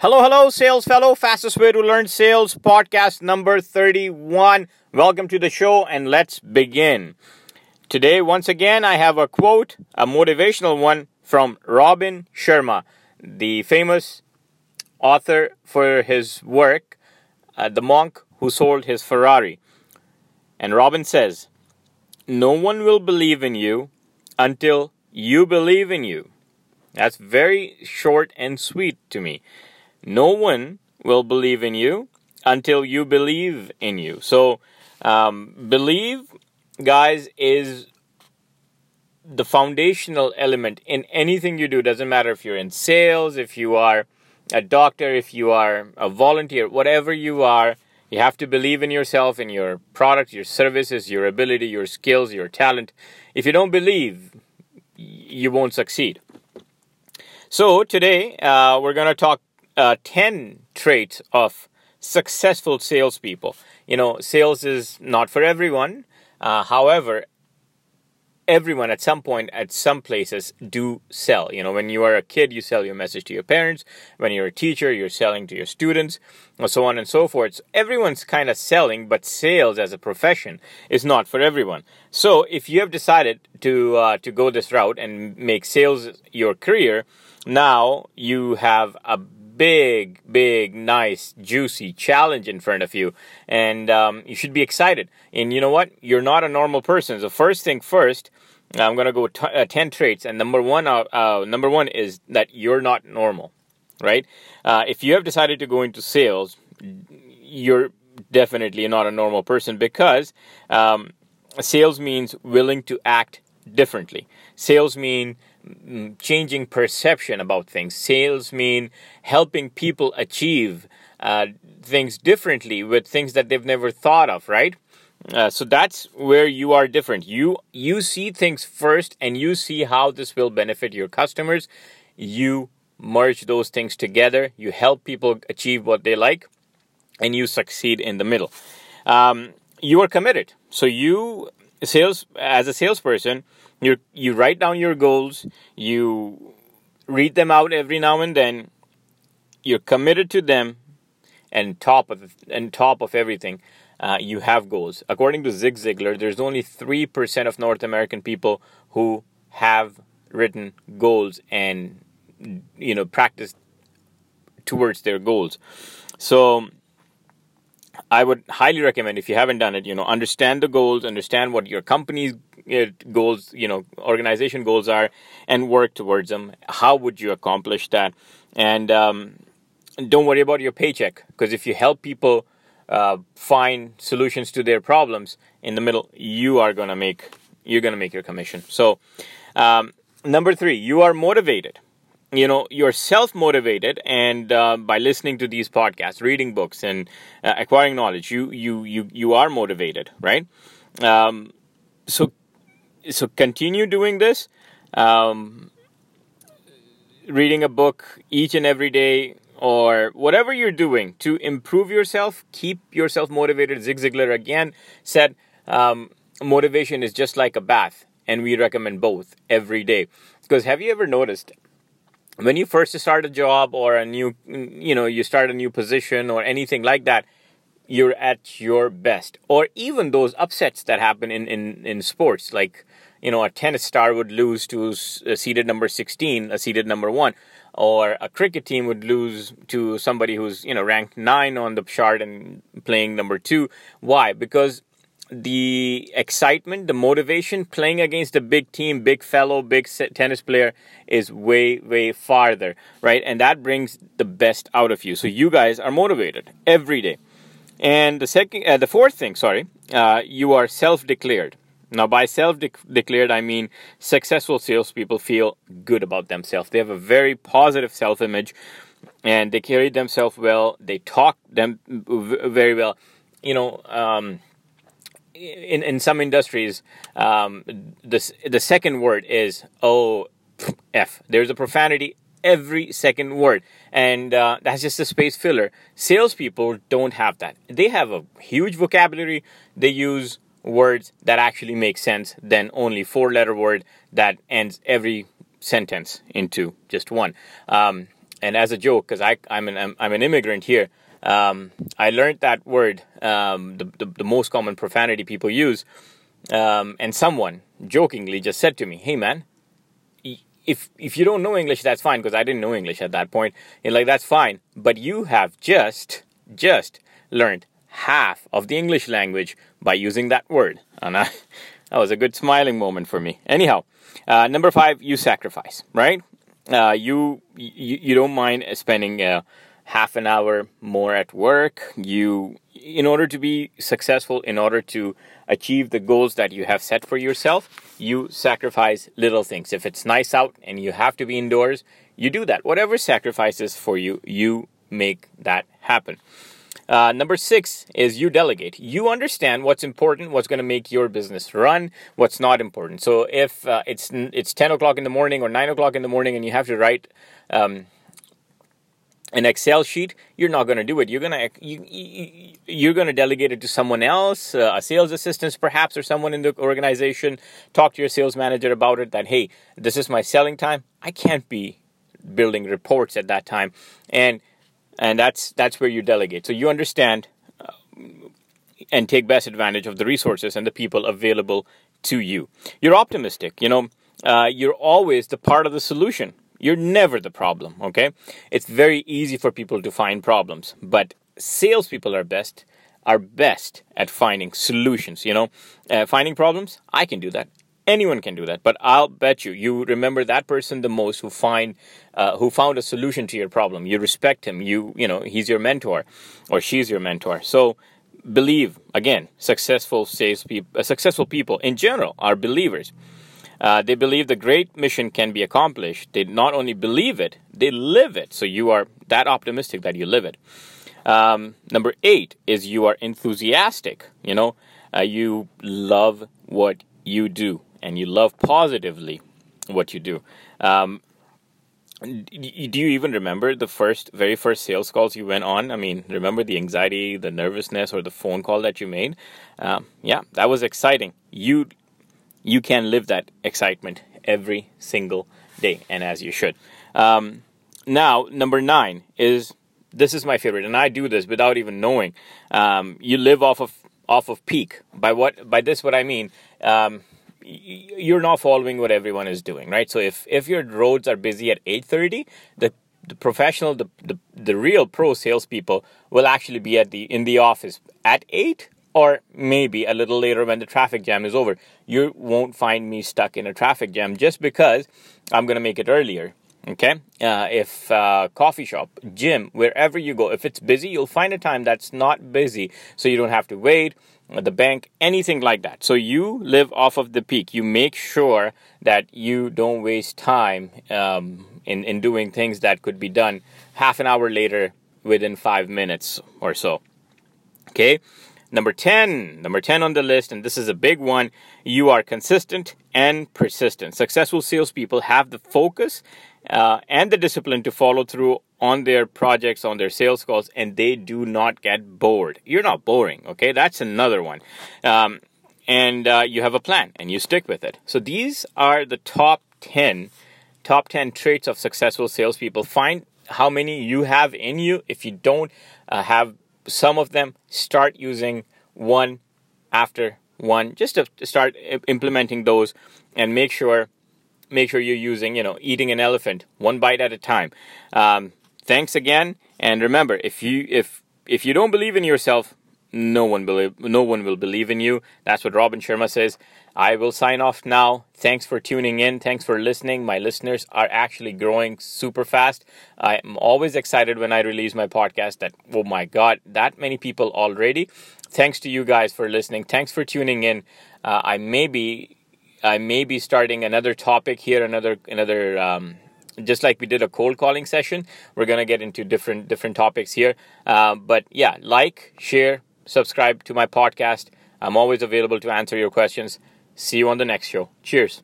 Hello, hello, sales fellow. Fastest way to learn sales podcast number 31. Welcome to the show and let's begin. Today, once again, I have a quote, a motivational one from Robin Sharma, the famous author for his work, uh, The Monk Who Sold His Ferrari. And Robin says, No one will believe in you until you believe in you. That's very short and sweet to me no one will believe in you until you believe in you. So, um, believe, guys, is the foundational element in anything you do. Doesn't matter if you're in sales, if you are a doctor, if you are a volunteer, whatever you are, you have to believe in yourself, in your product, your services, your ability, your skills, your talent. If you don't believe, you won't succeed. So, today uh, we're going to talk uh, 10 traits of successful salespeople. You know, sales is not for everyone. Uh, however, everyone at some point, at some places, do sell. You know, when you are a kid, you sell your message to your parents. When you're a teacher, you're selling to your students, and so on and so forth. So everyone's kind of selling, but sales as a profession is not for everyone. So if you have decided to uh, to go this route and make sales your career, now you have a big, big, nice, juicy challenge in front of you, and um, you should be excited. And you know what? You're not a normal person. So first thing first, I'm gonna go t- uh, ten traits, and number one, uh, uh, number one is that you're not normal, right? Uh, if you have decided to go into sales, you're definitely not a normal person because um, sales means willing to act differently. Sales mean changing perception about things. Sales mean helping people achieve uh, things differently with things that they've never thought of, right? Uh, so that's where you are different. You you see things first, and you see how this will benefit your customers. You merge those things together. You help people achieve what they like, and you succeed in the middle. Um, you are committed. So you sales as a salesperson, you you write down your goals, you read them out every now and then. You're committed to them, and top of and top of everything, uh, you have goals. According to Zig Ziglar, there's only three percent of North American people who have written goals and you know practice towards their goals. So I would highly recommend if you haven't done it, you know, understand the goals, understand what your company's goals, you know, organization goals are, and work towards them. How would you accomplish that? And um, don't worry about your paycheck because if you help people uh, find solutions to their problems in the middle, you are gonna make you're gonna make your commission. So, um, number three, you are motivated you know you're self motivated and uh, by listening to these podcasts reading books and uh, acquiring knowledge you you you you are motivated right? Um, so so continue doing this. Um, reading a book each and every day or whatever you're doing to improve yourself keep yourself motivated zig ziglar again said um, motivation is just like a bath and we recommend both every day. Because have you ever noticed when you first start a job or a new you know you start a new position or anything like that you're at your best. Or even those upsets that happen in in in sports like you know a tennis star would lose to a seeded number 16 a seeded number 1 or a cricket team would lose to somebody who's you know ranked 9 on the chart and playing number 2 why? Because the excitement, the motivation playing against a big team, big fellow, big tennis player is way, way farther, right? And that brings the best out of you. So you guys are motivated every day. And the second, uh, the fourth thing, sorry, uh, you are self-declared. Now, by self-declared, I mean successful salespeople feel good about themselves. They have a very positive self-image, and they carry themselves well. They talk them very well. You know. Um, in in some industries, um, the the second word is oh f. There's a profanity every second word, and uh, that's just a space filler. Salespeople don't have that. They have a huge vocabulary. They use words that actually make sense than only four letter word that ends every sentence into just one. Um, and as a joke, because I'm an I'm an immigrant here, um, I learned that word, um, the, the, the most common profanity people use, um, and someone jokingly just said to me, "Hey man, if if you don't know English, that's fine because I didn't know English at that point. And like that's fine, but you have just just learned half of the English language by using that word." And I, that was a good smiling moment for me. Anyhow, uh, number five, you sacrifice, right? Uh, you, you you don't mind spending uh, half an hour more at work. You, in order to be successful, in order to achieve the goals that you have set for yourself, you sacrifice little things. If it's nice out and you have to be indoors, you do that. Whatever sacrifices for you, you make that happen. Uh, number six is you delegate. You understand what's important, what's going to make your business run, what's not important. So if uh, it's it's ten o'clock in the morning or nine o'clock in the morning, and you have to write um, an Excel sheet, you're not going to do it. You're going to you, you, you're going to delegate it to someone else, uh, a sales assistant perhaps, or someone in the organization. Talk to your sales manager about it. That hey, this is my selling time. I can't be building reports at that time, and and that's that's where you delegate. So you understand uh, and take best advantage of the resources and the people available to you. You're optimistic. You know, uh, you're always the part of the solution you're never the problem, okay? It's very easy for people to find problems, but salespeople are best are best at finding solutions. You know, uh, finding problems. I can do that. Anyone can do that, but I'll bet you you remember that person the most who find uh, who found a solution to your problem. You respect him. You you know he's your mentor, or she's your mentor. So believe again. Successful salespeople, uh, successful people in general are believers. Uh, they believe the great mission can be accomplished. They not only believe it, they live it. So you are that optimistic that you live it. Um, number eight is you are enthusiastic. You know, uh, you love what you do and you love positively what you do. Um, do you even remember the first, very first sales calls you went on? I mean, remember the anxiety, the nervousness, or the phone call that you made? Um, yeah, that was exciting. You you can live that excitement every single day, and as you should. Um, now, number nine is this is my favorite, and I do this without even knowing. Um, you live off of off of peak. By what by this, what I mean. Um, you're not following what everyone is doing, right? So if if your roads are busy at eight thirty, the the professional, the, the the real pro salespeople will actually be at the in the office at eight or maybe a little later when the traffic jam is over. You won't find me stuck in a traffic jam just because I'm going to make it earlier. Okay? Uh, if uh, coffee shop, gym, wherever you go, if it's busy, you'll find a time that's not busy so you don't have to wait the bank, anything like that. So you live off of the peak. You make sure that you don't waste time um, in, in doing things that could be done half an hour later within five minutes or so. Okay? Number 10, number 10 on the list, and this is a big one, you are consistent and persistent. Successful salespeople have the focus uh, and the discipline to follow through on their projects, on their sales calls, and they do not get bored. You're not boring, okay? That's another one. Um, and uh, you have a plan and you stick with it. So these are the top 10 top 10 traits of successful salespeople. Find how many you have in you. If you don't uh, have some of them start using one after one just to start implementing those and make sure make sure you're using you know eating an elephant one bite at a time. Um, thanks again and remember if you if if you don't believe in yourself no one believe no one will believe in you. That's what robin sharma says. I will sign off now. Thanks for tuning in. Thanks for listening. My listeners are actually growing super fast. I'm always excited when i release my podcast that oh my god that many people already. Thanks to you guys for listening. Thanks for tuning in. Uh, i may be i may be starting another topic here another another um, just like we did a cold calling session. We're going to get into different different topics here. Uh, but yeah like share subscribe to my podcast. I'm always available to answer your questions. See you on the next show. Cheers.